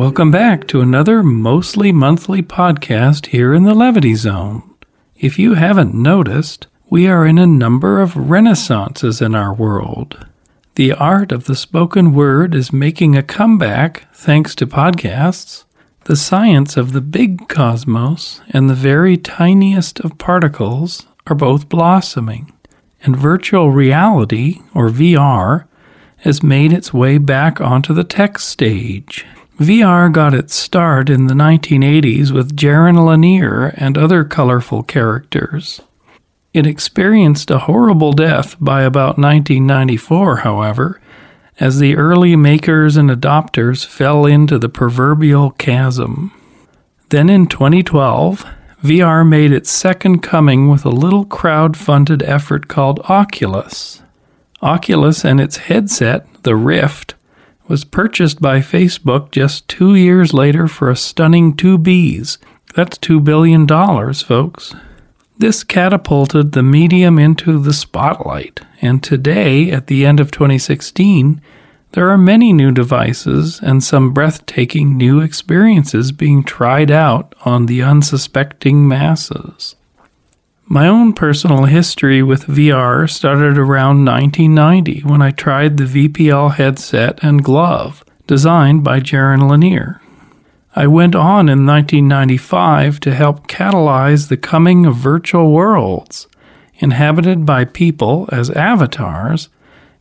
Welcome back to another mostly monthly podcast here in the Levity Zone. If you haven't noticed, we are in a number of renaissances in our world. The art of the spoken word is making a comeback thanks to podcasts. The science of the big cosmos and the very tiniest of particles are both blossoming. And virtual reality, or VR, has made its way back onto the tech stage. VR got its start in the 1980s with Jaron Lanier and other colorful characters. It experienced a horrible death by about 1994, however, as the early makers and adopters fell into the proverbial chasm. Then in 2012, VR made its second coming with a little crowd funded effort called Oculus. Oculus and its headset, the Rift, was purchased by Facebook just two years later for a stunning two Bs. That's $2 billion, folks. This catapulted the medium into the spotlight, and today, at the end of 2016, there are many new devices and some breathtaking new experiences being tried out on the unsuspecting masses. My own personal history with VR started around 1990 when I tried the VPL headset and glove designed by Jaron Lanier. I went on in 1995 to help catalyze the coming of virtual worlds, inhabited by people as avatars,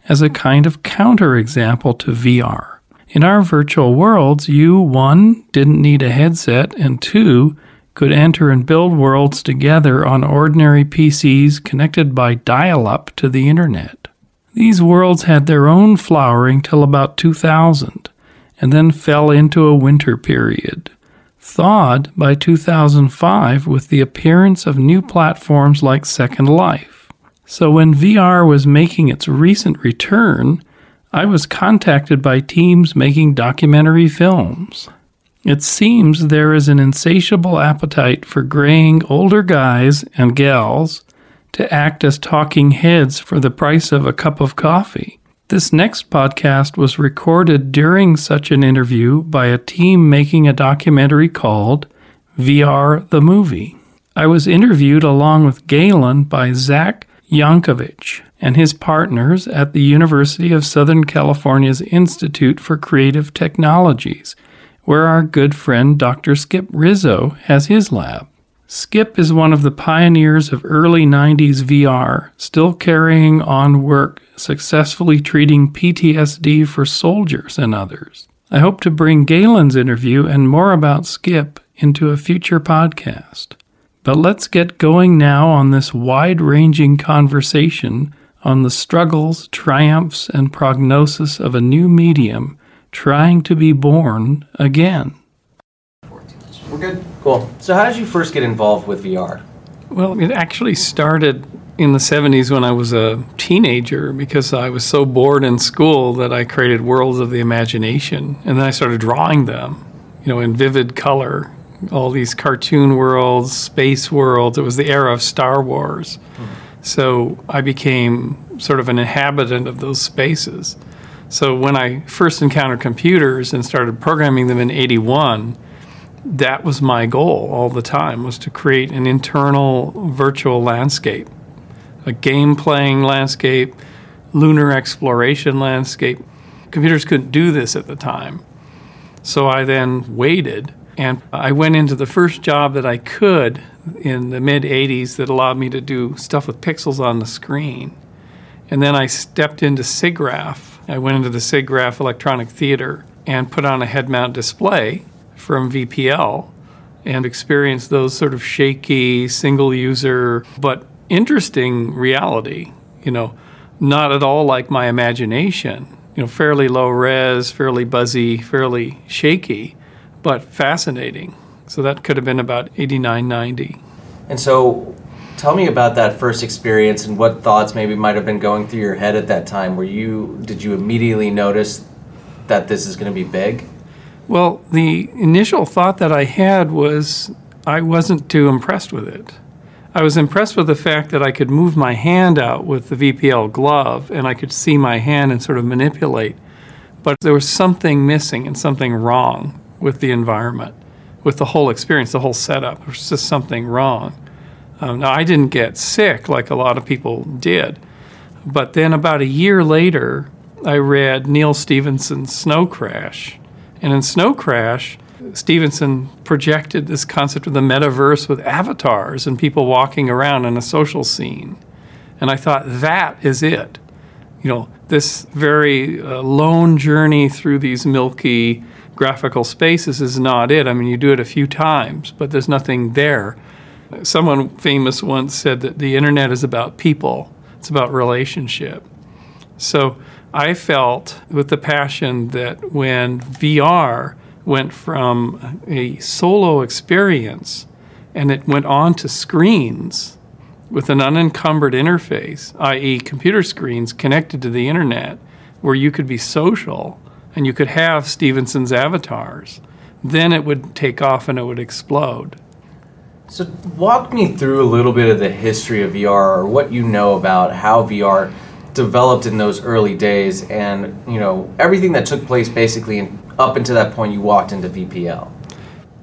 as a kind of counterexample to VR. In our virtual worlds, you, one, didn't need a headset, and two, could enter and build worlds together on ordinary PCs connected by dial up to the internet. These worlds had their own flowering till about 2000, and then fell into a winter period, thawed by 2005 with the appearance of new platforms like Second Life. So when VR was making its recent return, I was contacted by teams making documentary films. It seems there is an insatiable appetite for graying older guys and gals to act as talking heads for the price of a cup of coffee. This next podcast was recorded during such an interview by a team making a documentary called VR the Movie. I was interviewed along with Galen by Zach Jankovic and his partners at the University of Southern California's Institute for Creative Technologies where our good friend Dr. Skip Rizzo has his lab. Skip is one of the pioneers of early 90s VR, still carrying on work successfully treating PTSD for soldiers and others. I hope to bring Galen's interview and more about Skip into a future podcast. But let's get going now on this wide ranging conversation on the struggles, triumphs, and prognosis of a new medium trying to be born again. We're good. Cool. So, how did you first get involved with VR? Well, it actually started in the 70s when I was a teenager because I was so bored in school that I created worlds of the imagination. And then I started drawing them, you know, in vivid color. All these cartoon worlds, space worlds. It was the era of Star Wars. Mm-hmm. So I became sort of an inhabitant of those spaces. So when I first encountered computers and started programming them in 81, that was my goal all the time was to create an internal virtual landscape, a game playing landscape, lunar exploration landscape. Computers couldn't do this at the time. So I then waited and I went into the first job that I could in the mid 80s that allowed me to do stuff with pixels on the screen. And then I stepped into SIGGRAPH I went into the SIGGRAPH Electronic Theater and put on a head mount display from VPL and experienced those sort of shaky, single user, but interesting reality. You know, not at all like my imagination. You know, fairly low res, fairly buzzy, fairly shaky, but fascinating. So that could have been about 89, 90. And so Tell me about that first experience and what thoughts maybe might have been going through your head at that time. Were you did you immediately notice that this is going to be big? Well, the initial thought that I had was I wasn't too impressed with it. I was impressed with the fact that I could move my hand out with the VPL glove and I could see my hand and sort of manipulate. But there was something missing and something wrong with the environment, with the whole experience, the whole setup. There's just something wrong. Um, now, I didn't get sick like a lot of people did, but then about a year later, I read Neal Stephenson's Snow Crash. And in Snow Crash, Stephenson projected this concept of the metaverse with avatars and people walking around in a social scene. And I thought, that is it. You know, this very uh, lone journey through these milky graphical spaces is not it. I mean, you do it a few times, but there's nothing there. Someone famous once said that the internet is about people, it's about relationship. So I felt with the passion that when VR went from a solo experience and it went on to screens with an unencumbered interface, i.e., computer screens connected to the internet, where you could be social and you could have Stephenson's avatars, then it would take off and it would explode. So, walk me through a little bit of the history of VR or what you know about how VR developed in those early days and, you know, everything that took place basically up until that point you walked into VPL.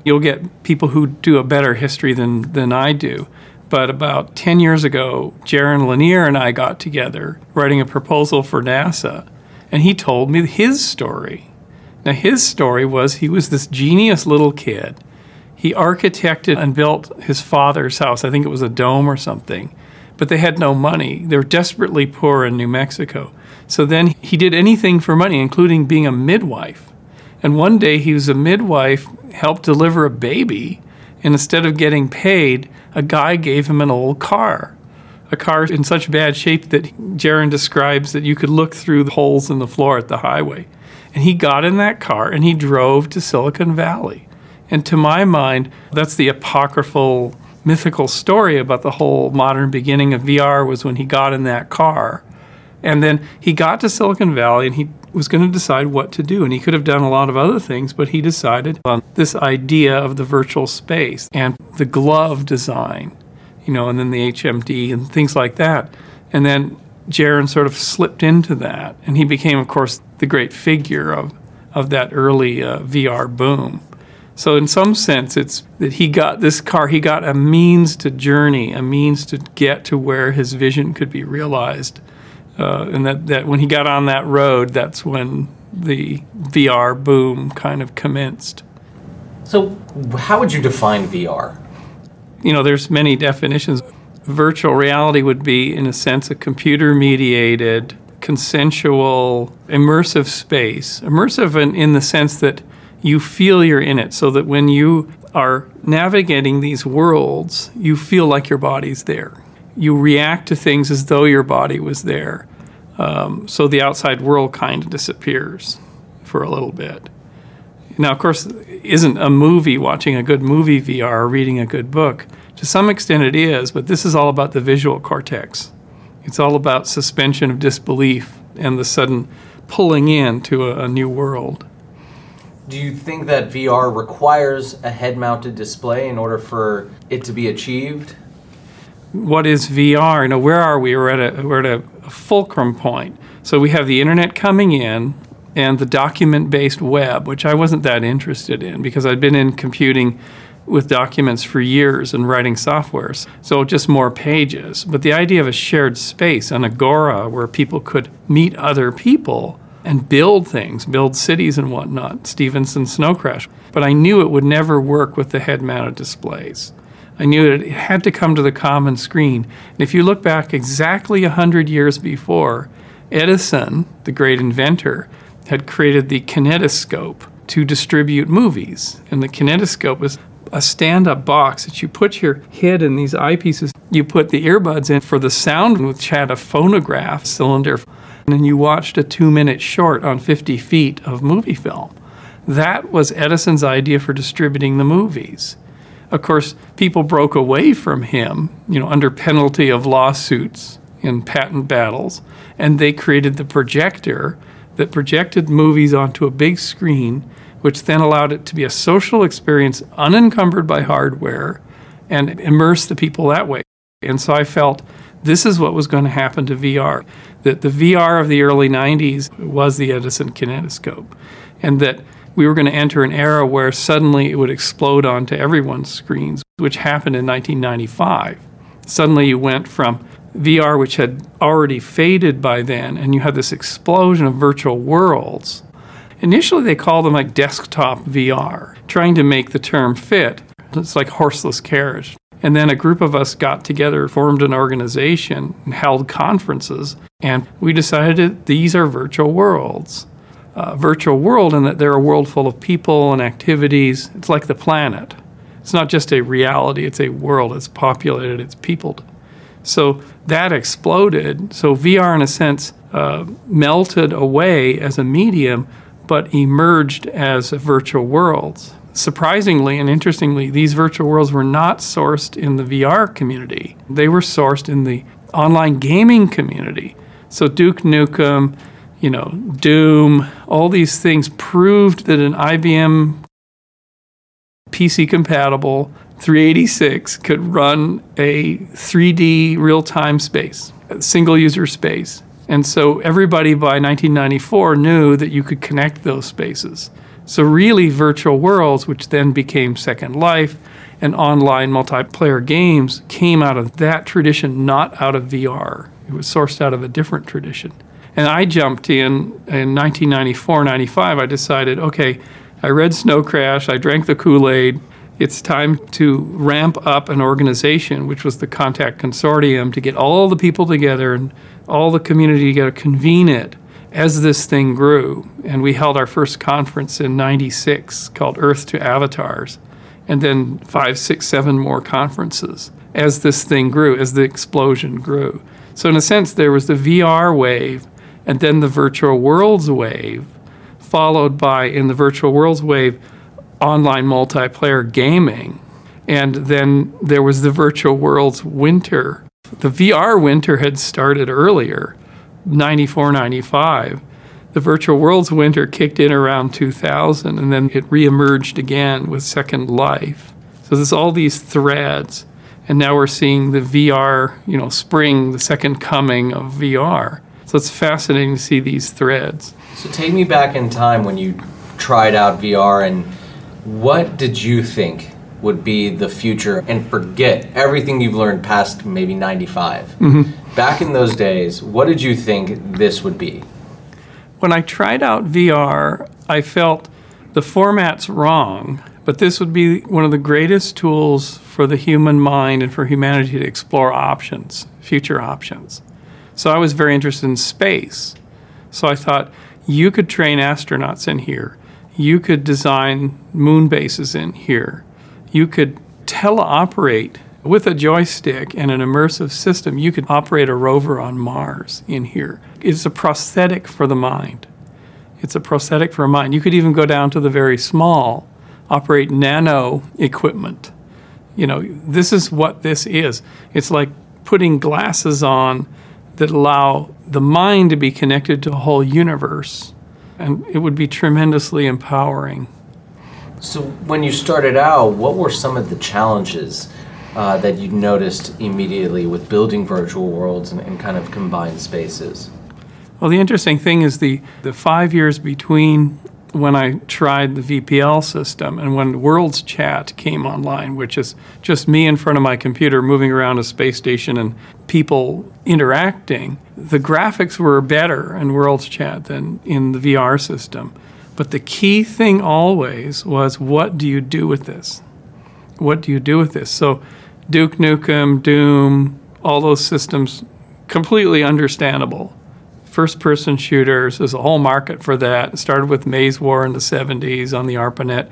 You'll get people who do a better history than, than I do. But about 10 years ago, Jaron Lanier and I got together writing a proposal for NASA, and he told me his story. Now, his story was he was this genius little kid. He architected and built his father's house. I think it was a dome or something, but they had no money. They were desperately poor in New Mexico. So then he did anything for money, including being a midwife. And one day he was a midwife, helped deliver a baby, and instead of getting paid, a guy gave him an old car. A car in such bad shape that Jaron describes that you could look through the holes in the floor at the highway. And he got in that car and he drove to Silicon Valley. And to my mind, that's the apocryphal mythical story about the whole modern beginning of VR was when he got in that car. And then he got to Silicon Valley and he was going to decide what to do. And he could have done a lot of other things, but he decided on this idea of the virtual space and the glove design, you know, and then the HMD and things like that. And then Jaron sort of slipped into that. And he became, of course, the great figure of, of that early uh, VR boom. So, in some sense, it's that he got this car, he got a means to journey, a means to get to where his vision could be realized uh, and that, that when he got on that road, that's when the VR boom kind of commenced. So, how would you define VR? You know, there's many definitions. Virtual reality would be, in a sense, a computer mediated, consensual, immersive space. Immersive in, in the sense that you feel you're in it, so that when you are navigating these worlds, you feel like your body's there you react to things as though your body was there. Um, so the outside world kind of disappears for a little bit. Now, of course, isn't a movie watching a good movie VR or reading a good book? To some extent, it is, but this is all about the visual cortex. It's all about suspension of disbelief and the sudden pulling in to a, a new world. Do you think that VR requires a head mounted display in order for it to be achieved? what is VR? You know, where are we? We're at a we're at a fulcrum point. So we have the internet coming in and the document-based web, which I wasn't that interested in because I'd been in computing with documents for years and writing softwares. So just more pages. But the idea of a shared space, an agora where people could meet other people and build things, build cities and whatnot, Stephenson Snow Crash. But I knew it would never work with the head mounted displays. I knew it had to come to the common screen. And if you look back exactly 100 years before, Edison, the great inventor, had created the kinetoscope to distribute movies. And the kinetoscope was a stand up box that you put your head in these eyepieces. You put the earbuds in for the sound, which had a phonograph cylinder. And you watched a two minute short on 50 feet of movie film. That was Edison's idea for distributing the movies. Of course, people broke away from him, you know, under penalty of lawsuits in patent battles, and they created the projector that projected movies onto a big screen, which then allowed it to be a social experience unencumbered by hardware and immerse the people that way. And so I felt this is what was going to happen to VR. That the VR of the early 90s was the Edison kinetoscope, and that we were going to enter an era where suddenly it would explode onto everyone's screens, which happened in 1995. Suddenly you went from VR, which had already faded by then, and you had this explosion of virtual worlds. Initially, they called them like desktop VR, trying to make the term fit. It's like horseless carriage. And then a group of us got together, formed an organization, and held conferences, and we decided these are virtual worlds uh, virtual world and that they're a world full of people and activities. It's like the planet. It's not just a reality, it's a world. It's populated, it's peopled. So that exploded. So VR, in a sense, uh, melted away as a medium, but emerged as virtual worlds. Surprisingly and interestingly, these virtual worlds were not sourced in the VR community. They were sourced in the online gaming community. So Duke Nukem, you know, Doom, all these things proved that an IBM PC compatible 386 could run a 3D real time space, a single user space. And so everybody by 1994 knew that you could connect those spaces. So, really, virtual worlds, which then became Second Life and online multiplayer games, came out of that tradition, not out of VR. It was sourced out of a different tradition. And I jumped in in 1994, 95. I decided, okay, I read Snow Crash, I drank the Kool Aid. It's time to ramp up an organization, which was the Contact Consortium, to get all the people together and all the community together, convene it as this thing grew. And we held our first conference in 96 called Earth to Avatars, and then five, six, seven more conferences as this thing grew, as the explosion grew. So, in a sense, there was the VR wave and then the virtual worlds wave, followed by in the virtual worlds wave, online multiplayer gaming. And then there was the virtual worlds winter. The VR winter had started earlier, 94, 95. The virtual worlds winter kicked in around 2000, and then it reemerged again with Second Life. So there's all these threads, and now we're seeing the VR, you know, spring, the second coming of VR. So it's fascinating to see these threads. So take me back in time when you tried out VR and what did you think would be the future and forget everything you've learned past maybe 95? Mm-hmm. Back in those days, what did you think this would be? When I tried out VR, I felt the format's wrong, but this would be one of the greatest tools for the human mind and for humanity to explore options, future options. So I was very interested in space. So I thought you could train astronauts in here. You could design moon bases in here. You could teleoperate with a joystick and an immersive system. You could operate a rover on Mars in here. It's a prosthetic for the mind. It's a prosthetic for a mind. You could even go down to the very small, operate nano equipment. You know, this is what this is. It's like putting glasses on that allow the mind to be connected to a whole universe. And it would be tremendously empowering. So, when you started out, what were some of the challenges uh, that you noticed immediately with building virtual worlds and, and kind of combined spaces? Well, the interesting thing is the, the five years between when I tried the VPL system and when Worlds Chat came online, which is just me in front of my computer moving around a space station and people interacting, the graphics were better in Worlds Chat than in the VR system. But the key thing always was what do you do with this? What do you do with this? So, Duke Nukem, Doom, all those systems, completely understandable first person shooters. There's a whole market for that. It started with Maze War in the 70s on the ARPANET.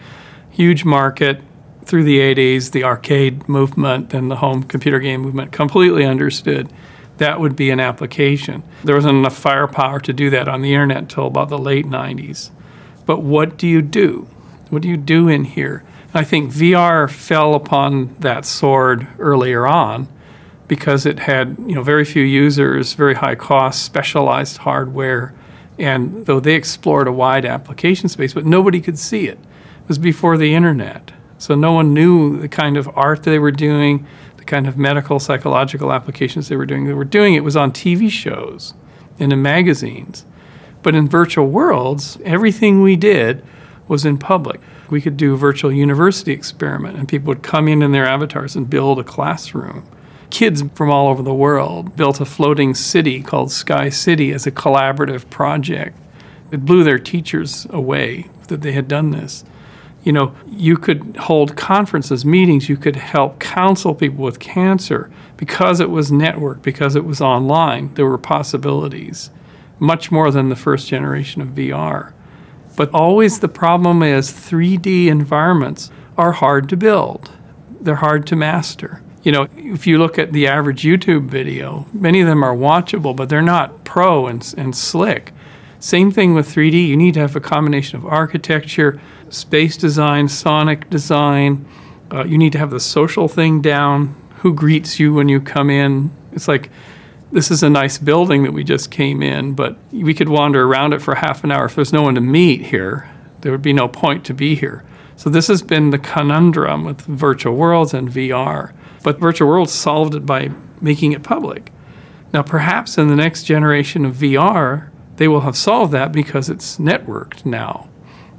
Huge market through the 80s, the arcade movement and the home computer game movement completely understood that would be an application. There wasn't enough firepower to do that on the internet until about the late 90s. But what do you do? What do you do in here? I think VR fell upon that sword earlier on because it had you know very few users, very high cost, specialized hardware, and though they explored a wide application space, but nobody could see it. It was before the internet, so no one knew the kind of art they were doing, the kind of medical psychological applications they were doing. They were doing it was on TV shows and in magazines, but in virtual worlds, everything we did was in public. We could do a virtual university experiment, and people would come in in their avatars and build a classroom. Kids from all over the world built a floating city called Sky City as a collaborative project. It blew their teachers away that they had done this. You know, you could hold conferences, meetings, you could help counsel people with cancer because it was networked, because it was online. There were possibilities, much more than the first generation of VR. But always the problem is 3D environments are hard to build, they're hard to master. You know, if you look at the average YouTube video, many of them are watchable, but they're not pro and, and slick. Same thing with 3D. You need to have a combination of architecture, space design, sonic design. Uh, you need to have the social thing down. Who greets you when you come in? It's like this is a nice building that we just came in, but we could wander around it for half an hour. If there's no one to meet here, there would be no point to be here. So this has been the conundrum with virtual worlds and VR. But virtual worlds solved it by making it public. Now, perhaps in the next generation of VR, they will have solved that because it's networked now.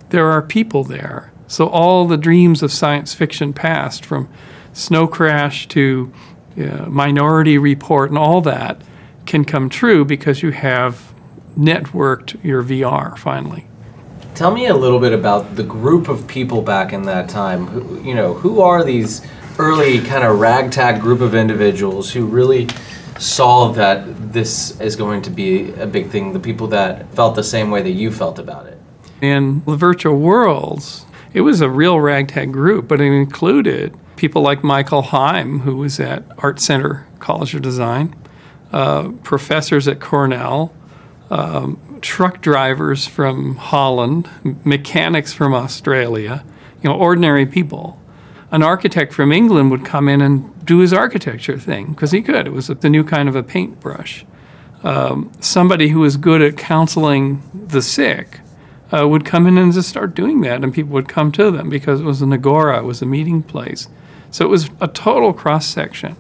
There are people there. So all the dreams of science fiction past, from Snow Crash to uh, Minority Report and all that can come true because you have networked your VR finally. Tell me a little bit about the group of people back in that time. Who, you know, who are these early kind of ragtag group of individuals who really saw that this is going to be a big thing? The people that felt the same way that you felt about it. In the virtual worlds, it was a real ragtag group, but it included people like Michael Heim, who was at Art Center College of Design, uh, professors at Cornell, um, truck drivers from Holland, mechanics from Australia, you know, ordinary people. An architect from England would come in and do his architecture thing because he could. It was the new kind of a paintbrush. Um, somebody who was good at counseling the sick uh, would come in and just start doing that, and people would come to them because it was an agora, it was a meeting place. So it was a total cross section.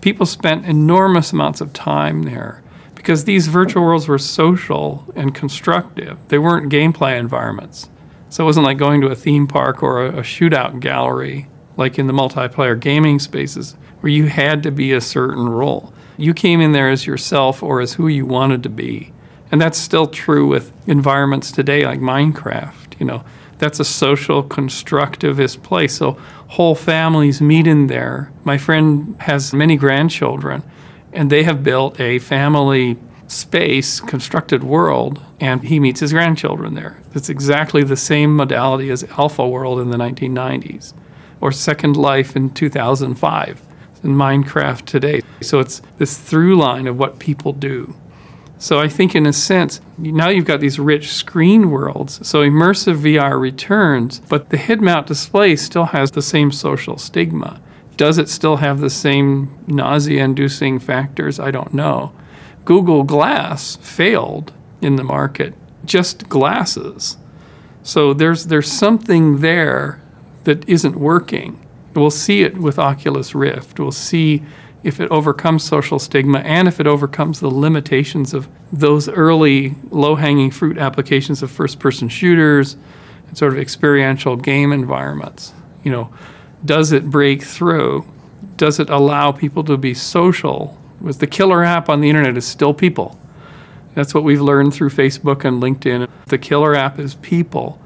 People spent enormous amounts of time there because these virtual worlds were social and constructive. They weren't gameplay environments. So it wasn't like going to a theme park or a, a shootout gallery like in the multiplayer gaming spaces where you had to be a certain role. You came in there as yourself or as who you wanted to be. And that's still true with environments today like Minecraft, you know that's a social constructivist place. So whole families meet in there. My friend has many grandchildren, and they have built a family space, constructed world, and he meets his grandchildren there. It's exactly the same modality as Alpha World in the 1990s or Second Life in 2005 in Minecraft today. So it's this through line of what people do. So I think, in a sense, now you've got these rich screen worlds. So immersive VR returns, but the head mount display still has the same social stigma. Does it still have the same nausea inducing factors? I don't know. Google Glass failed in the market, just glasses. So there's, there's something there that isn't working. We'll see it with Oculus Rift. We'll see if it overcomes social stigma and if it overcomes the limitations of those early low hanging fruit applications of first person shooters and sort of experiential game environments. You know, does it break through? Does it allow people to be social? Was the killer app on the internet is still people. That's what we've learned through Facebook and LinkedIn. The killer app is people.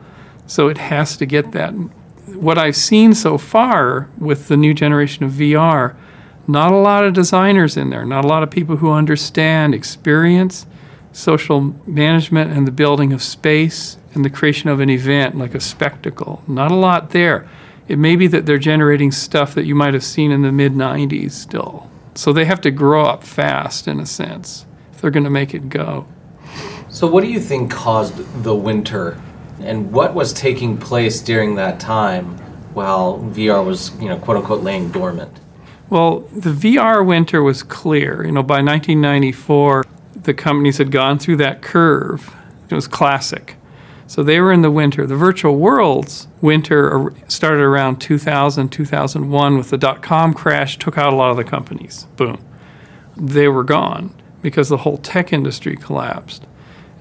So it has to get that. What I've seen so far with the new generation of VR not a lot of designers in there, not a lot of people who understand experience, social management, and the building of space and the creation of an event like a spectacle. Not a lot there. It may be that they're generating stuff that you might have seen in the mid 90s still. So they have to grow up fast, in a sense, if they're going to make it go. So, what do you think caused the winter? And what was taking place during that time while VR was, you know, quote unquote, laying dormant? Well, the VR winter was clear. You know, by 1994, the companies had gone through that curve. It was classic. So they were in the winter. The virtual worlds winter started around 2000, 2001 with the dot com crash, took out a lot of the companies. Boom. They were gone because the whole tech industry collapsed.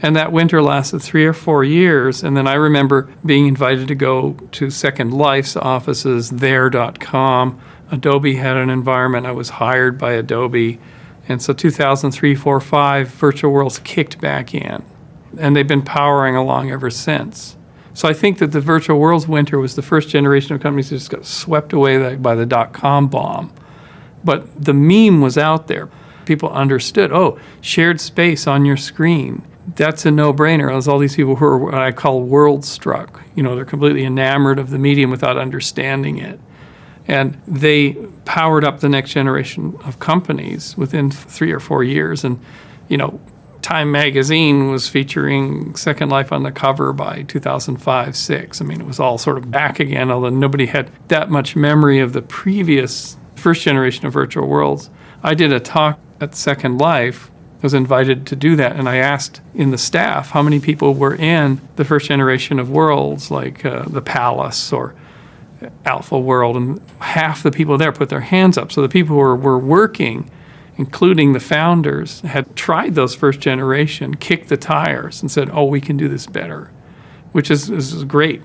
And that winter lasted three or four years. And then I remember being invited to go to Second Life's offices, there.com. Adobe had an environment. I was hired by Adobe. And so 2003, 4, 5, Virtual Worlds kicked back in. And they've been powering along ever since. So I think that the Virtual Worlds winter was the first generation of companies that just got swept away by the dot com bomb. But the meme was out there. People understood, oh, shared space on your screen that's a no-brainer. There's all these people who are what I call world struck. You know, they're completely enamored of the medium without understanding it. And they powered up the next generation of companies within three or four years. And, you know, Time magazine was featuring Second Life on the cover by 2005 6. I mean, it was all sort of back again, although nobody had that much memory of the previous first generation of virtual worlds. I did a talk at Second Life I was invited to do that. And I asked in the staff how many people were in the first generation of worlds, like uh, the Palace or Alpha World. And half the people there put their hands up. So the people who were, were working, including the founders, had tried those first generation, kicked the tires, and said, oh, we can do this better, which is, is great.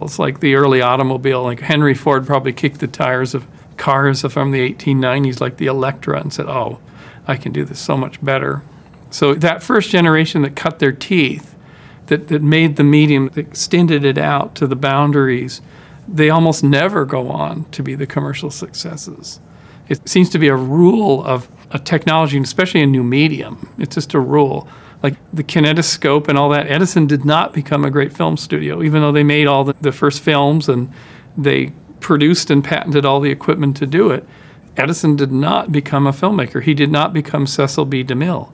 It's like the early automobile. Like Henry Ford probably kicked the tires of cars from the 1890s, like the Electra, and said, oh, I can do this so much better. So that first generation that cut their teeth, that, that made the medium, that extended it out to the boundaries, they almost never go on to be the commercial successes. It seems to be a rule of a technology, and especially a new medium. It's just a rule. Like the kinetoscope and all that, Edison did not become a great film studio, even though they made all the, the first films and they produced and patented all the equipment to do it Edison did not become a filmmaker. He did not become Cecil B. DeMille.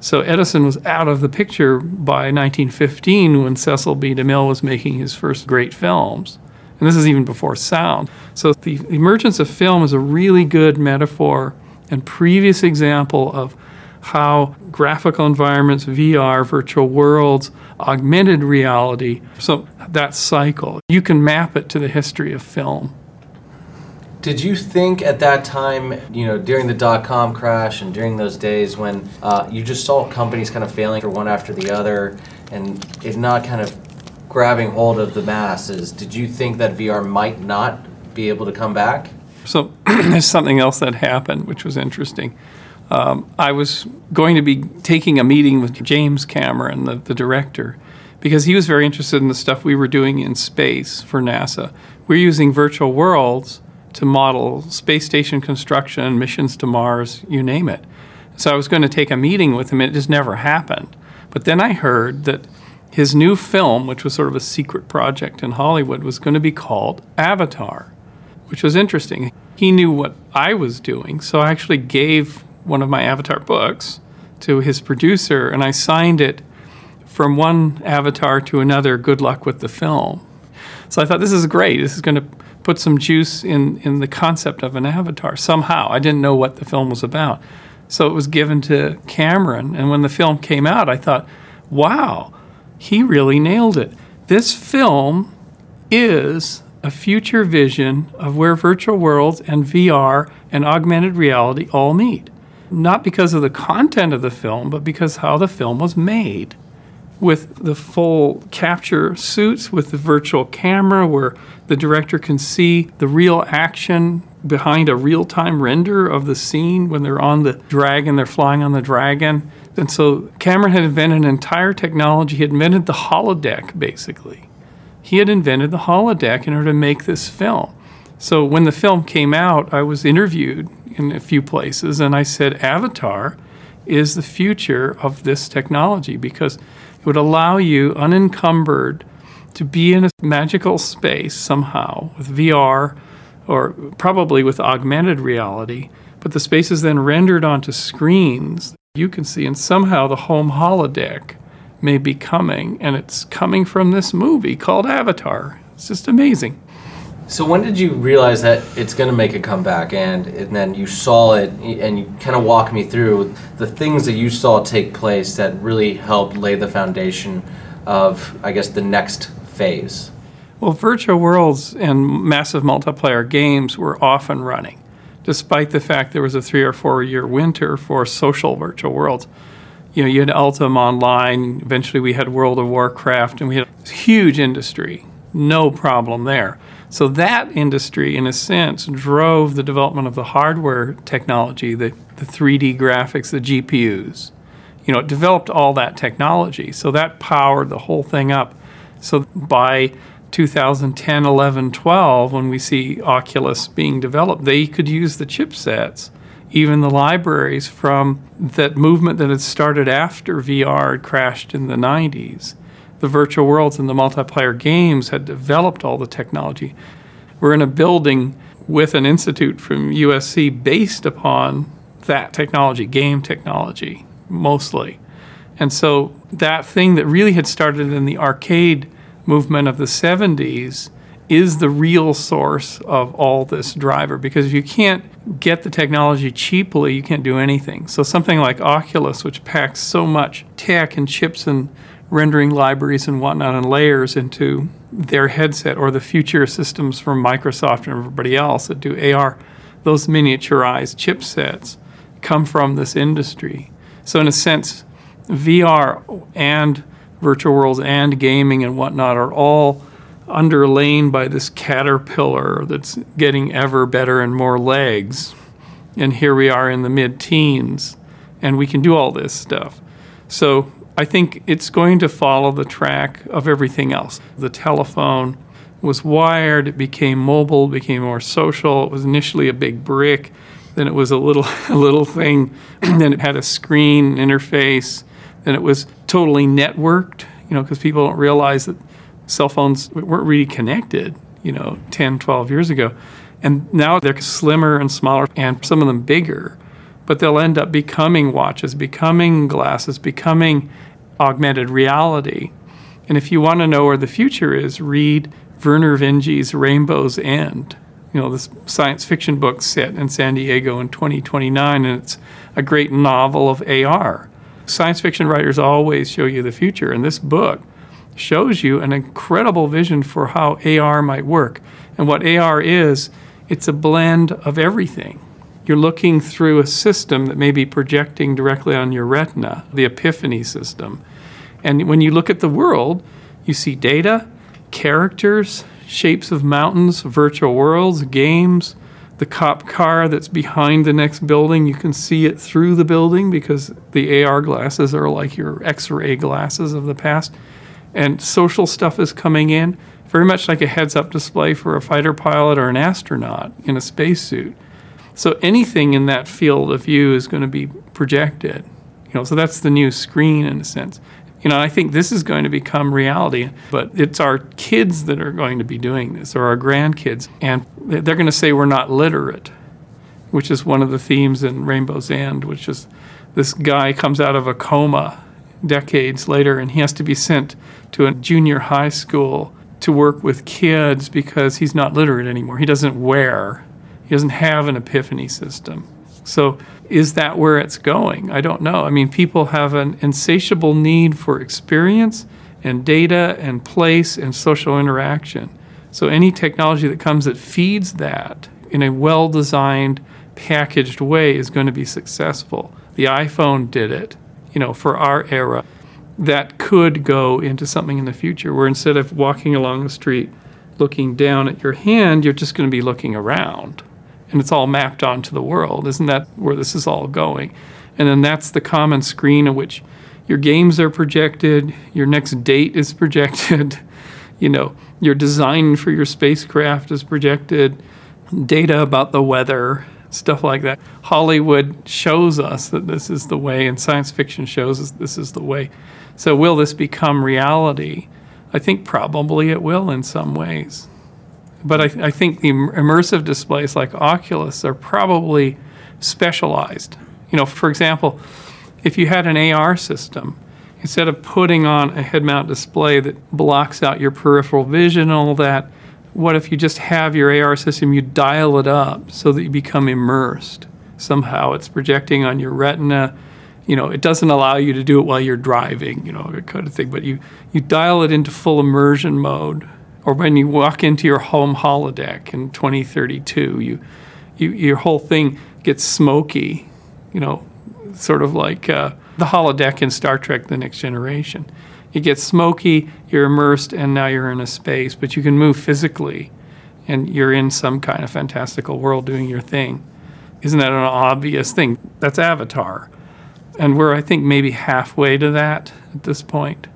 So Edison was out of the picture by 1915 when Cecil B. DeMille was making his first great films. And this is even before sound. So the emergence of film is a really good metaphor and previous example of how graphical environments, VR, virtual worlds, augmented reality, so that cycle, you can map it to the history of film. Did you think at that time, you know, during the dot com crash and during those days when uh, you just saw companies kind of failing for one after the other and it not kind of grabbing hold of the masses, did you think that VR might not be able to come back? So there's something else that happened, which was interesting. Um, I was going to be taking a meeting with James Cameron, the, the director, because he was very interested in the stuff we were doing in space for NASA. We're using virtual worlds to model space station construction, missions to Mars, you name it. So I was going to take a meeting with him, and it just never happened. But then I heard that his new film, which was sort of a secret project in Hollywood, was going to be called Avatar, which was interesting. He knew what I was doing, so I actually gave one of my Avatar books to his producer, and I signed it from one avatar to another, good luck with the film. So I thought, this is great. This is going to put some juice in, in the concept of an avatar somehow. I didn't know what the film was about. So it was given to Cameron. And when the film came out, I thought, wow, he really nailed it. This film is a future vision of where virtual worlds and VR and augmented reality all meet. Not because of the content of the film, but because how the film was made with the full capture suits with the virtual camera where the director can see the real action behind a real time render of the scene when they're on the dragon, they're flying on the dragon. And so Cameron had invented an entire technology. He had invented the holodeck, basically. He had invented the holodeck in order to make this film. So when the film came out, I was interviewed in a few places, and I said, Avatar is the future of this technology because it would allow you unencumbered to be in a magical space somehow with VR or probably with augmented reality, but the space is then rendered onto screens you can see, and somehow the home holodeck may be coming, and it's coming from this movie called Avatar. It's just amazing. So when did you realize that it's going to make a comeback, and and then you saw it, and you kind of walk me through the things that you saw take place that really helped lay the foundation of, I guess, the next phase. Well, virtual worlds and massive multiplayer games were often running, despite the fact there was a three or four year winter for social virtual worlds. You know, you had Ultima Online. Eventually, we had World of Warcraft, and we had a huge industry. No problem there. So that industry, in a sense, drove the development of the hardware technology, the, the 3D graphics, the GPUs. You know, it developed all that technology. So that powered the whole thing up. So by 2010, 11, 12, when we see Oculus being developed, they could use the chipsets, even the libraries from that movement that had started after VR crashed in the 90s. The virtual worlds and the multiplayer games had developed all the technology. We're in a building with an institute from USC based upon that technology, game technology, mostly. And so that thing that really had started in the arcade movement of the 70s is the real source of all this driver because if you can't get the technology cheaply, you can't do anything. So something like Oculus, which packs so much tech and chips and rendering libraries and whatnot and layers into their headset, or the future systems from Microsoft and everybody else that do AR, those miniaturized chipsets come from this industry. So in a sense, VR and virtual worlds and gaming and whatnot are all underlain by this caterpillar that's getting ever better and more legs. And here we are in the mid teens, and we can do all this stuff. So I think it's going to follow the track of everything else. The telephone was wired, it became mobile, became more social. It was initially a big brick, then it was a little a little thing, and then it had a screen interface, then it was totally networked, you know, because people don't realize that cell phones weren't really connected, you know, 10, 12 years ago. And now they're slimmer and smaller and some of them bigger, but they'll end up becoming watches, becoming glasses, becoming augmented reality. And if you want to know where the future is, read Vernor Vinge's Rainbow's End. You know, this science fiction book set in San Diego in 2029, and it's a great novel of AR. Science fiction writers always show you the future, and this book shows you an incredible vision for how AR might work. And what AR is, it's a blend of everything. You're looking through a system that may be projecting directly on your retina, the epiphany system. And when you look at the world, you see data, characters, shapes of mountains, virtual worlds, games, the cop car that's behind the next building. You can see it through the building because the AR glasses are like your X ray glasses of the past and social stuff is coming in, very much like a heads up display for a fighter pilot or an astronaut in a spacesuit. So anything in that field of view is going to be projected. You know, so that's the new screen in a sense. You know, I think this is going to become reality, but it's our kids that are going to be doing this, or our grandkids, and they're going to say we're not literate, which is one of the themes in Rainbow's End, which is this guy comes out of a coma decades later, and he has to be sent to a junior high school to work with kids because he's not literate anymore. He doesn't wear, he doesn't have an epiphany system. So, is that where it's going? I don't know. I mean, people have an insatiable need for experience and data and place and social interaction. So, any technology that comes that feeds that in a well designed, packaged way is going to be successful. The iPhone did it you know, for our era, that could go into something in the future where instead of walking along the street looking down at your hand, you're just going to be looking around. And it's all mapped onto the world. Isn't that where this is all going? And then that's the common screen in which your games are projected, your next date is projected, you know, your design for your spacecraft is projected, data about the weather, stuff like that. Hollywood shows us that this is the way, and science fiction shows us this is the way. So, will this become reality? I think probably it will in some ways. But I, I think the immersive displays like Oculus are probably specialized. You know, for example, if you had an AR system, instead of putting on a head mount display that blocks out your peripheral vision and all that, what if you just have your AR system, you dial it up so that you become immersed? Somehow it's projecting on your retina. You know, it doesn't allow you to do it while you're driving, you know, that kind of thing, but you, you dial it into full immersion mode. Or when you walk into your home holodeck in 2032, you, you your whole thing gets smoky, you know, sort of like uh, the holodeck in Star Trek The Next Generation. It gets smoky, you're immersed, and now you're in a space, but you can move physically and you're in some kind of fantastical world doing your thing. Isn't that an obvious thing? That's Avatar. And we're, I think, maybe halfway to that at this point.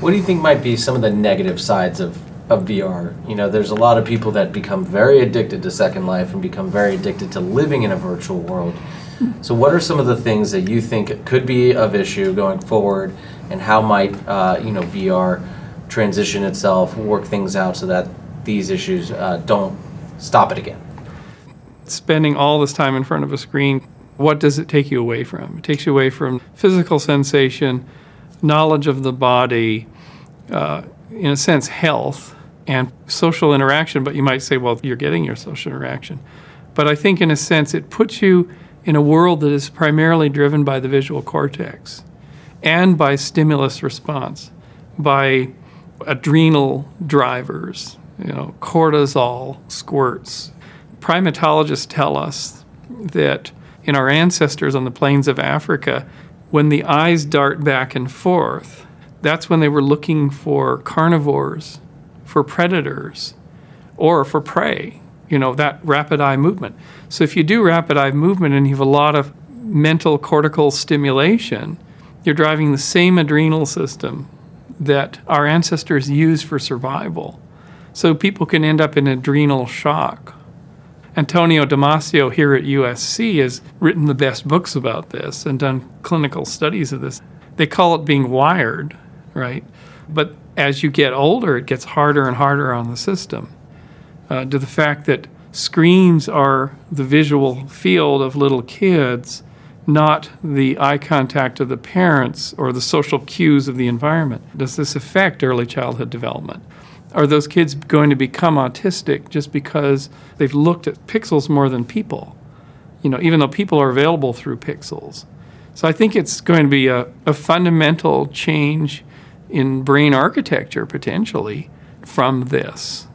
What do you think might be some of the negative sides of, of VR? You know, there's a lot of people that become very addicted to Second Life and become very addicted to living in a virtual world. So, what are some of the things that you think could be of issue going forward, and how might uh, you know VR transition itself, work things out so that these issues uh, don't stop it again? Spending all this time in front of a screen, what does it take you away from? It takes you away from physical sensation, knowledge of the body, uh, in a sense, health and social interaction. But you might say, well, you're getting your social interaction. But I think, in a sense, it puts you in a world that is primarily driven by the visual cortex and by stimulus response, by adrenal drivers, you know, cortisol squirts. Primatologists tell us that in our ancestors on the plains of Africa, when the eyes dart back and forth, that's when they were looking for carnivores, for predators, or for prey you know, that rapid eye movement. So if you do rapid eye movement and you have a lot of mental cortical stimulation, you're driving the same adrenal system that our ancestors used for survival. So people can end up in adrenal shock. Antonio Damasio here at USC has written the best books about this and done clinical studies of this. They call it being wired, right? But as you get older, it gets harder and harder on the system uh, to the fact that screens are the visual field of little kids, not the eye contact of the parents or the social cues of the environment. Does this affect early childhood development? Are those kids going to become autistic just because they've looked at pixels more than people? You know, even though people are available through pixels. So I think it's going to be a, a fundamental change in brain architecture potentially from this.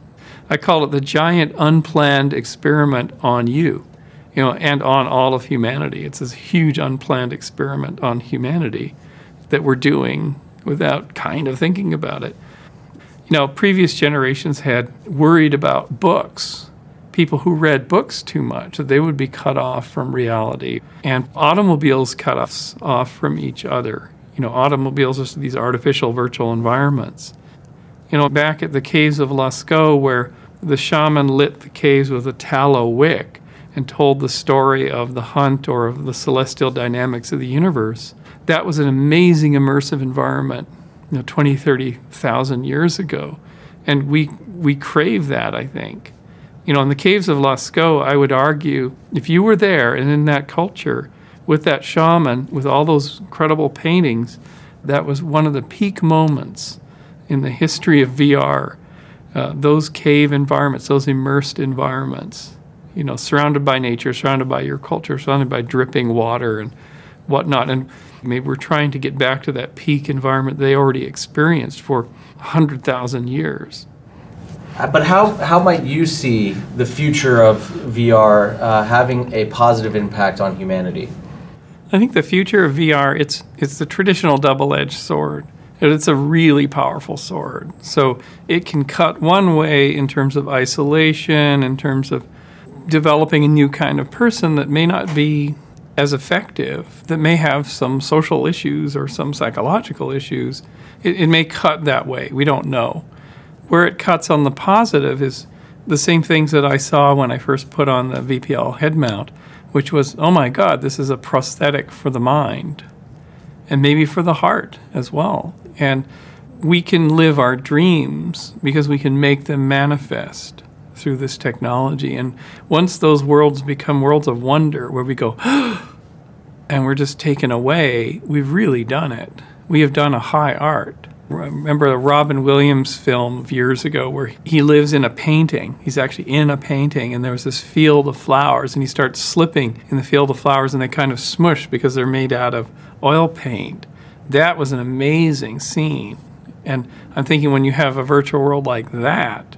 I call it the giant unplanned experiment on you, you know, and on all of humanity. It's this huge unplanned experiment on humanity that we're doing without kind of thinking about it. You know, previous generations had worried about books, people who read books too much, that they would be cut off from reality. And automobiles cut us off from each other. You know, automobiles are these artificial virtual environments. You know, back at the caves of Lascaux, where the shaman lit the caves with a tallow wick and told the story of the hunt or of the celestial dynamics of the universe, that was an amazing immersive environment, you know, 20, 30,000 years ago. And we, we crave that, I think. You know, in the caves of Lascaux, I would argue if you were there and in that culture with that shaman, with all those incredible paintings, that was one of the peak moments in the history of VR. Uh, those cave environments, those immersed environments, you know, surrounded by nature, surrounded by your culture, surrounded by dripping water and whatnot. And maybe we're trying to get back to that peak environment they already experienced for 100,000 years. Uh, but how, how might you see the future of VR uh, having a positive impact on humanity? I think the future of VR it's it's the traditional double-edged sword. It's a really powerful sword. So it can cut one way in terms of isolation, in terms of developing a new kind of person that may not be as effective, that may have some social issues or some psychological issues. It, it may cut that way. We don't know. Where it cuts on the positive is the same things that I saw when I first put on the VPL head mount, which was, oh my God, this is a prosthetic for the mind and maybe for the heart as well. And we can live our dreams because we can make them manifest through this technology. And once those worlds become worlds of wonder where we go, and we're just taken away, we've really done it. We have done a high art. Remember the Robin Williams film of years ago where he lives in a painting. He's actually in a painting, and there's this field of flowers, and he starts slipping in the field of flowers, and they kind of smush because they're made out of oil paint that was an amazing scene. And I'm thinking when you have a virtual world like that,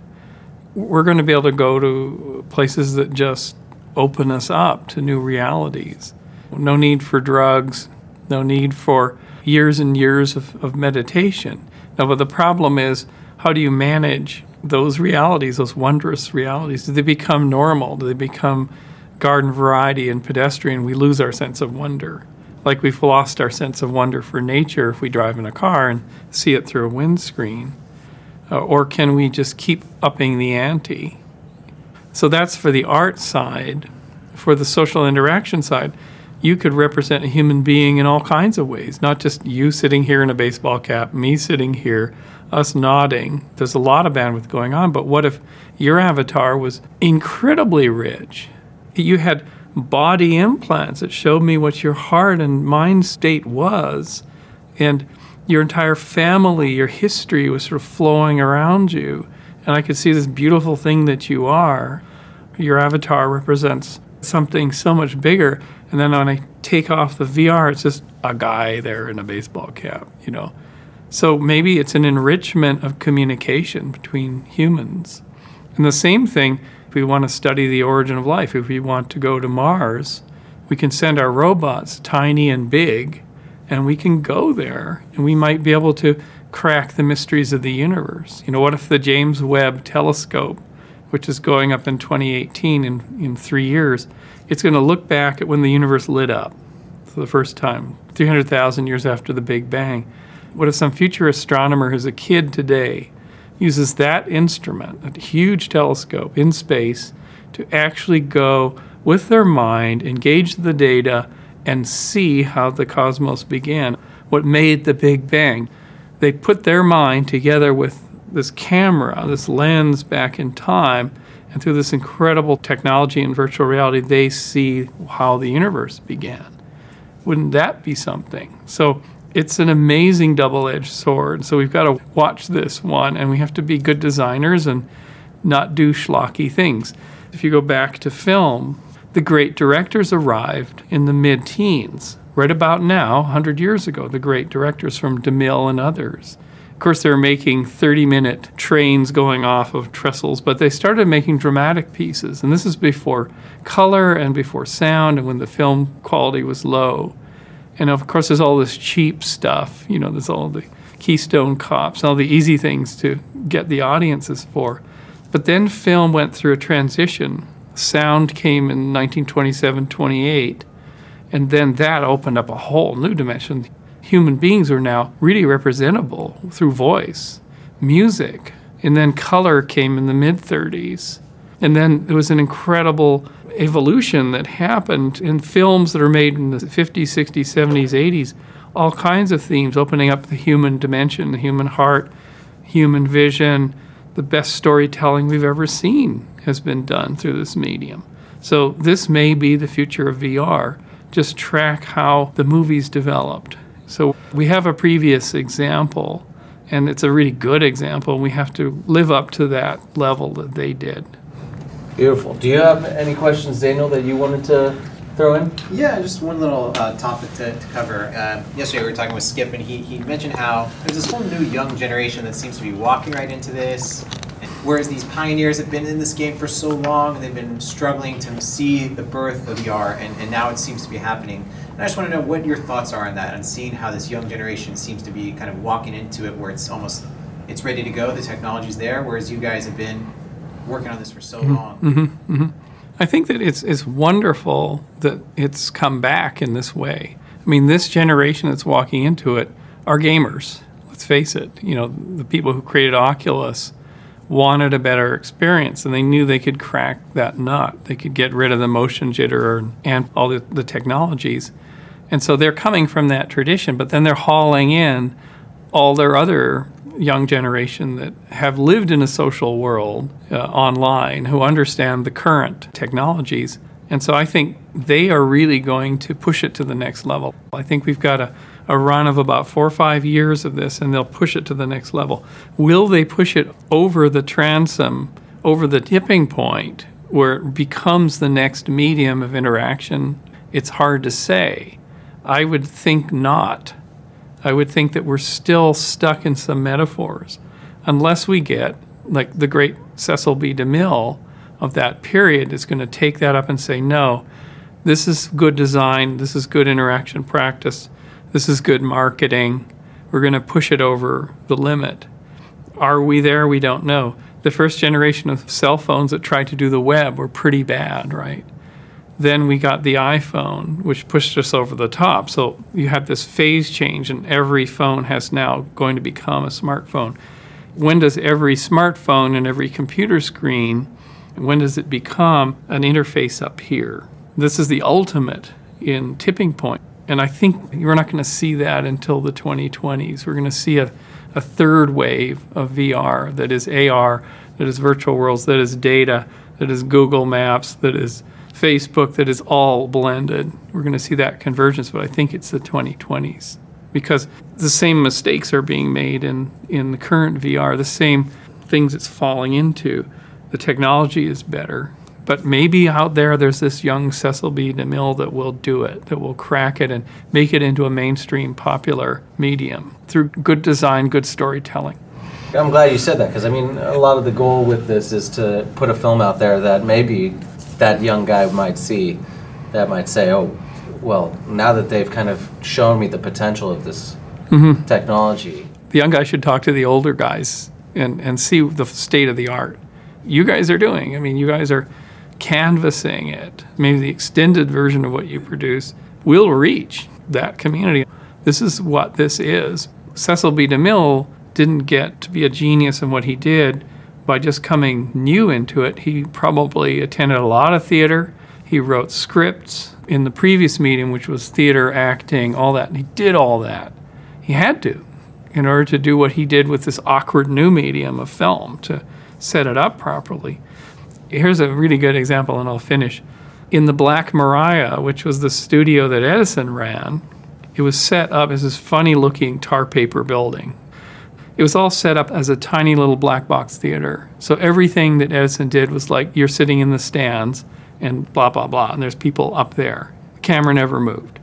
we're going to be able to go to places that just open us up to new realities. No need for drugs, no need for years and years of, of meditation. Now, but the problem is, how do you manage those realities, those wondrous realities? Do they become normal? Do they become garden variety and pedestrian? We lose our sense of wonder. Like we've lost our sense of wonder for nature if we drive in a car and see it through a windscreen. Uh, or can we just keep upping the ante? So that's for the art side. For the social interaction side, you could represent a human being in all kinds of ways, not just you sitting here in a baseball cap, me sitting here, us nodding. There's a lot of bandwidth going on, but what if your avatar was incredibly rich? You had body implants that showed me what your heart and mind state was, and your entire family, your history was sort of flowing around you. And I could see this beautiful thing that you are. Your avatar represents something so much bigger. And then when I take off the VR, it's just a guy there in a baseball cap, you know. So maybe it's an enrichment of communication between humans. And the same thing, if we want to study the origin of life, if we want to go to Mars, we can send our robots, tiny and big, and we can go there and we might be able to crack the mysteries of the universe. You know, what if the James Webb telescope, which is going up in 2018 in, in three years, it's going to look back at when the universe lit up for the first time, 300,000 years after the Big Bang. What if some future astronomer who's a kid today uses that instrument, a huge telescope in space, to actually go with their mind, engage the data, and see how the cosmos began, what made the Big Bang. They put their mind together with this camera, this lens back in time, and through this incredible technology and virtual reality, they see how the universe began. Wouldn't that be something? So it's an amazing double edged sword. So we've got to watch this one, and we have to be good designers and not do schlocky things. If you go back to film, the great directors arrived in the mid teens, right about now, 100 years ago, the great directors from DeMille and others. Of course, they were making 30 minute trains going off of trestles, but they started making dramatic pieces. And this is before color and before sound and when the film quality was low. And of course, there's all this cheap stuff. You know, there's all the Keystone Cops, all the easy things to get the audiences for. But then film went through a transition sound came in 1927 28 and then that opened up a whole new dimension human beings are now really representable through voice music and then color came in the mid 30s and then there was an incredible evolution that happened in films that are made in the 50s 60s 70s 80s all kinds of themes opening up the human dimension the human heart human vision the best storytelling we've ever seen has been done through this medium. So this may be the future of VR. Just track how the movies developed. So we have a previous example, and it's a really good example. And we have to live up to that level that they did. Beautiful. Do you have any questions, Daniel, that you wanted to throw in? Yeah, just one little uh, topic to, to cover. Uh, yesterday we were talking with Skip, and he, he mentioned how there's this whole new young generation that seems to be walking right into this. Whereas these pioneers have been in this game for so long, and they've been struggling to see the birth of VR, and, and now it seems to be happening. And I just want to know what your thoughts are on that, and seeing how this young generation seems to be kind of walking into it, where it's almost it's ready to go, the technology's there, whereas you guys have been working on this for so long. Mm-hmm, mm-hmm. I think that it's it's wonderful that it's come back in this way. I mean, this generation that's walking into it are gamers. Let's face it. You know, the people who created Oculus wanted a better experience, and they knew they could crack that nut. They could get rid of the motion jitter and all the, the technologies. And so they're coming from that tradition, but then they're hauling in all their other young generation that have lived in a social world uh, online who understand the current technologies. And so I think they are really going to push it to the next level. I think we've got a, a run of about four or five years of this, and they'll push it to the next level. Will they push it over the transom, over the tipping point, where it becomes the next medium of interaction? It's hard to say. I would think not. I would think that we're still stuck in some metaphors unless we get, like the great Cecil B. DeMille of that period, is going to take that up and say, no, this is good design, this is good interaction practice. This is good marketing. We're going to push it over the limit. Are we there? We don't know. The first generation of cell phones that tried to do the web were pretty bad, right? Then we got the iPhone, which pushed us over the top. So you have this phase change, and every phone has now going to become a smartphone. When does every smartphone and every computer screen, when does it become an interface up here? This is the ultimate in tipping point. And I think we're not going to see that until the 2020s. We're going to see a, a third wave of VR that is AR, that is virtual worlds, that is data, that is Google Maps, that is Facebook, that is all blended. We're going to see that convergence, but I think it's the 2020s because the same mistakes are being made in, in the current VR, the same things it's falling into. The technology is better, but maybe out there, there's this young Cecil B. DeMille that will do it, that will crack it and make it into a mainstream popular medium through good design, good storytelling. I'm glad you said that because I mean, a lot of the goal with this is to put a film out there that maybe that young guy might see, that might say, oh, well, now that they've kind of shown me the potential of this Mm-hmm. technology. The young guys should talk to the older guys and, and see the state of the art. You guys are doing. I mean, you guys are canvassing it. Maybe the extended version of what you produce will reach that community. This is what this is. Cecil B. DeMille didn't get to be a genius in what he did by just coming new into it. He probably attended a lot of theater. He wrote scripts in the previous medium, which was theater, acting, all that. He did all that. He had to in order to do what he did with this awkward new medium of film to set it up properly. Here's a really good example, and I'll finish. In the Black Maria, which was the studio that Edison ran, it was set up as this funny looking tar paper building. It was all set up as a tiny little black box theater. So everything that Edison did was like you're sitting in the stands and blah, blah, blah, and there's people up there. The camera never moved,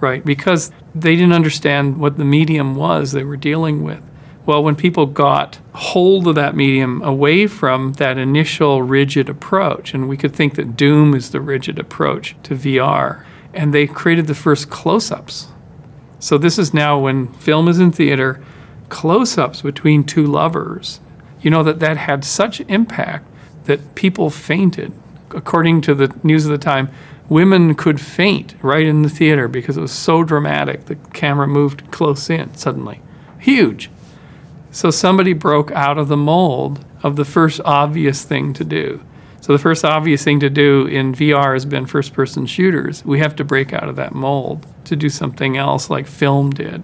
right? Because they didn't understand what the medium was they were dealing with. Well, when people got hold of that medium away from that initial rigid approach, and we could think that Doom is the rigid approach to VR, and they created the first close ups. So, this is now when film is in theater, close ups between two lovers. You know that that had such impact that people fainted. According to the news of the time, women could faint right in the theater because it was so dramatic. The camera moved close in suddenly. Huge. So somebody broke out of the mold of the first obvious thing to do. So the first obvious thing to do in VR has been first person shooters. We have to break out of that mold to do something else like film did.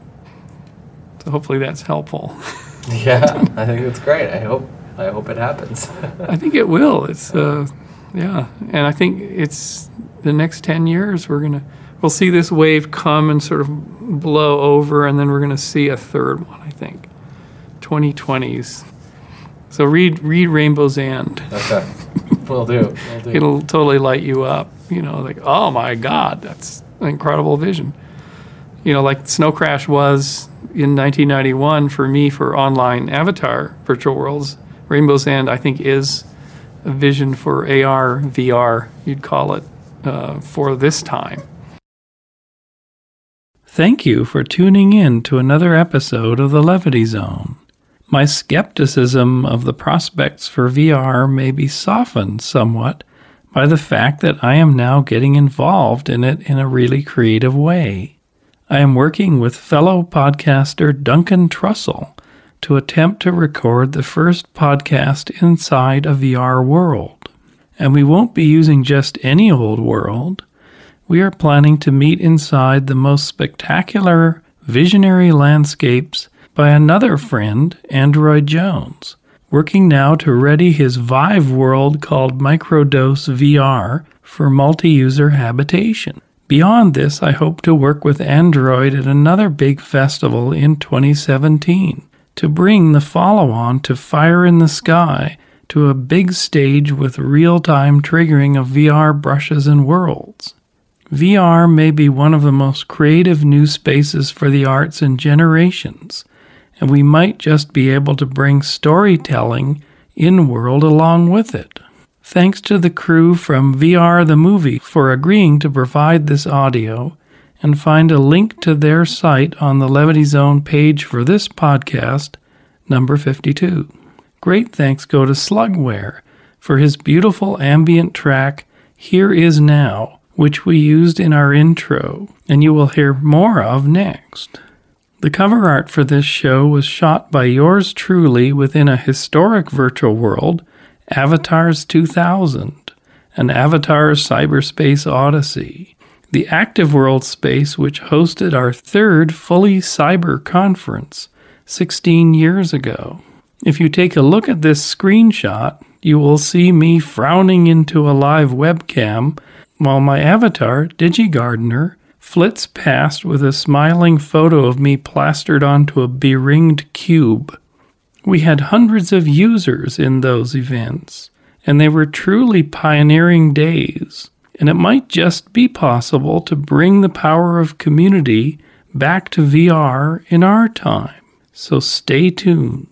So hopefully that's helpful. Yeah, I think that's great. I hope I hope it happens. I think it will. It's uh yeah, and I think it's the next 10 years we're going to we'll see this wave come and sort of blow over and then we're going to see a third one, I think. 2020s. So read read Rainbow's End. okay, we'll do. We'll do. It'll totally light you up. You know, like oh my God, that's an incredible vision. You know, like Snow Crash was in 1991 for me for online avatar virtual worlds. Rainbow's End, I think, is a vision for AR, VR, you'd call it, uh, for this time. Thank you for tuning in to another episode of the Levity Zone. My skepticism of the prospects for VR may be softened somewhat by the fact that I am now getting involved in it in a really creative way. I am working with fellow podcaster Duncan Trussell to attempt to record the first podcast inside a VR world. And we won't be using just any old world. We are planning to meet inside the most spectacular, visionary landscapes by another friend, Android Jones, working now to ready his Vive world called Microdose VR for multi user habitation. Beyond this, I hope to work with Android at another big festival in 2017 to bring the follow on to Fire in the Sky to a big stage with real time triggering of VR brushes and worlds. VR may be one of the most creative new spaces for the arts in generations, and we might just be able to bring storytelling in world along with it. Thanks to the crew from VR the Movie for agreeing to provide this audio, and find a link to their site on the Levity Zone page for this podcast, number 52. Great thanks go to Slugware for his beautiful ambient track, Here Is Now, which we used in our intro, and you will hear more of next. The cover art for this show was shot by yours truly within a historic virtual world, Avatars 2000, an Avatar cyberspace odyssey the Active World space, which hosted our third fully cyber conference 16 years ago. If you take a look at this screenshot, you will see me frowning into a live webcam while my avatar, DigiGardener, flits past with a smiling photo of me plastered onto a beringed cube. We had hundreds of users in those events, and they were truly pioneering days and it might just be possible to bring the power of community back to VR in our time. So stay tuned.